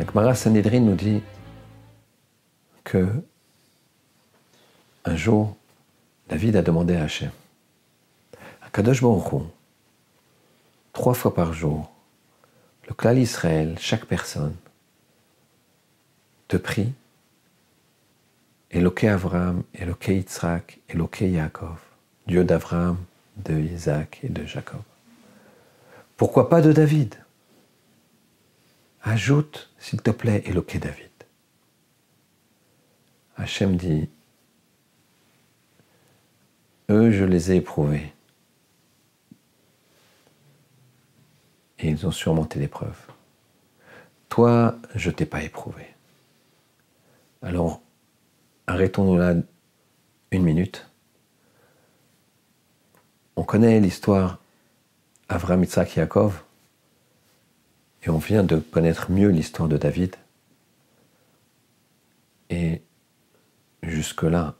Akmara Sanhedrin nous dit que un jour, David a demandé à Hachem, à Kadosh trois fois par jour, le clan Israël, chaque personne, te prie, Eloké Avraham, Eloké Yitzhak, Eloké Yaakov, Dieu d'Avraham, de Isaac et de Jacob. Pourquoi pas de David? Ajoute, s'il te plaît, Eloké David. Hachem dit, eux, je les ai éprouvés. Et ils ont surmonté l'épreuve. Toi, je t'ai pas éprouvé. Alors, arrêtons-nous là une minute. On connaît l'histoire Avram, Yitzhak, Yaakov, et on vient de connaître mieux l'histoire de David. Et jusque-là,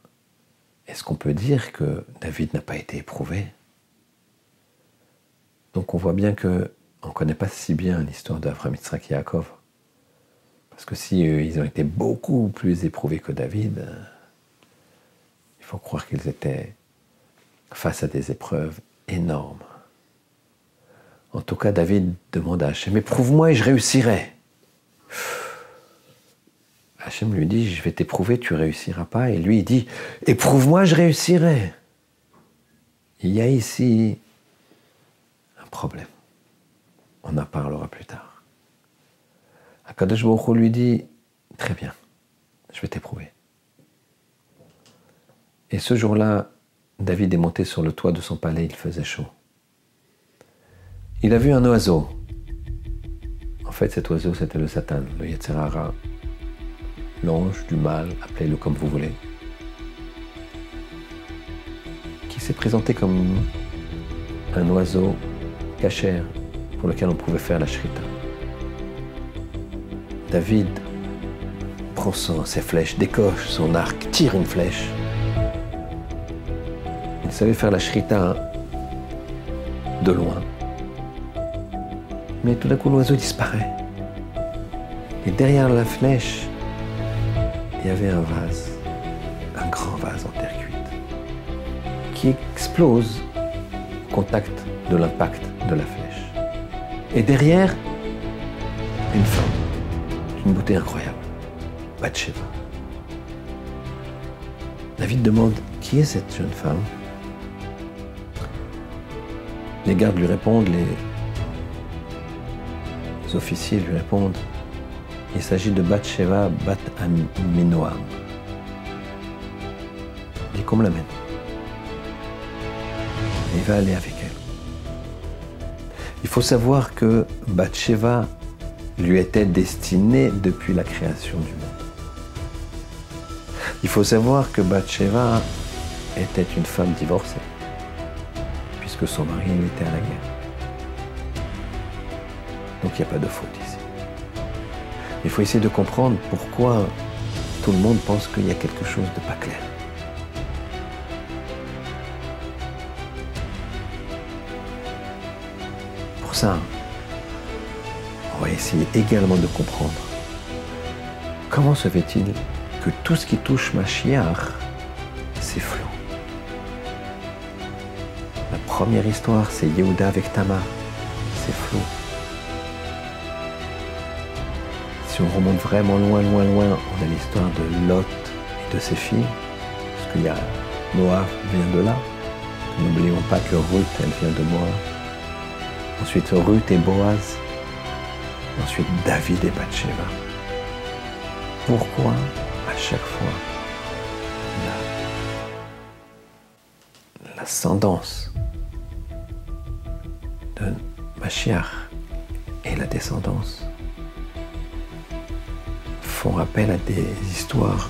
est-ce qu'on peut dire que David n'a pas été éprouvé? Donc on voit bien que on ne connaît pas si bien l'histoire d'Avram, Yitzhak Yaakov. Parce que si euh, ils ont été beaucoup plus éprouvés que David, euh, il faut croire qu'ils étaient face à des épreuves énormes. En tout cas, David demande à Hachem, éprouve-moi et je réussirai. Hachem lui dit, je vais t'éprouver, tu réussiras pas. Et lui, il dit, éprouve-moi, je réussirai. Il y a ici un problème. On en parlera plus tard. Akadosh lui dit, très bien, je vais t'éprouver. Et ce jour-là, David est monté sur le toit de son palais, il faisait chaud. Il a vu un oiseau. En fait, cet oiseau, c'était le Satan, le Yetzirara, l'ange du mal, appelez-le comme vous voulez, qui s'est présenté comme un oiseau cachère pour lequel on pouvait faire la shrita. David prend ses flèches, décoche son arc, tire une flèche. Il savait faire la shrita de loin. Mais tout d'un coup, l'oiseau disparaît. Et derrière la flèche, il y avait un vase, un grand vase en terre cuite, qui explose au contact de l'impact de la flèche. Et derrière, une femme, une beauté incroyable, Bathsheba. David demande qui est cette jeune femme? Les gardes lui répondent, les, officiers lui répondent il s'agit de Bathsheba Bat Aminoam. Dit comme la mène. Il va aller avec elle. Il faut savoir que Bathsheba lui était destinée depuis la création du monde. Il faut savoir que Bathsheba était une femme divorcée, puisque son mari était à la guerre. Donc il n'y a pas de faute ici. Il faut essayer de comprendre pourquoi tout le monde pense qu'il y a quelque chose de pas clair. Pour ça, on va essayer également de comprendre comment se fait-il que tout ce qui touche ma c'est flou. La première histoire, c'est Yehuda avec Tamar, c'est flou. On remonte vraiment loin, loin, loin, on a l'histoire de Lot et de ses filles, parce qu'il y a Moab vient de là. N'oublions pas que Ruth, elle vient de Moab. Ensuite Ruth et Boaz. Ensuite David et Bathsheba. Pourquoi à chaque fois l'ascendance de Machiach et la descendance font rappel à des histoires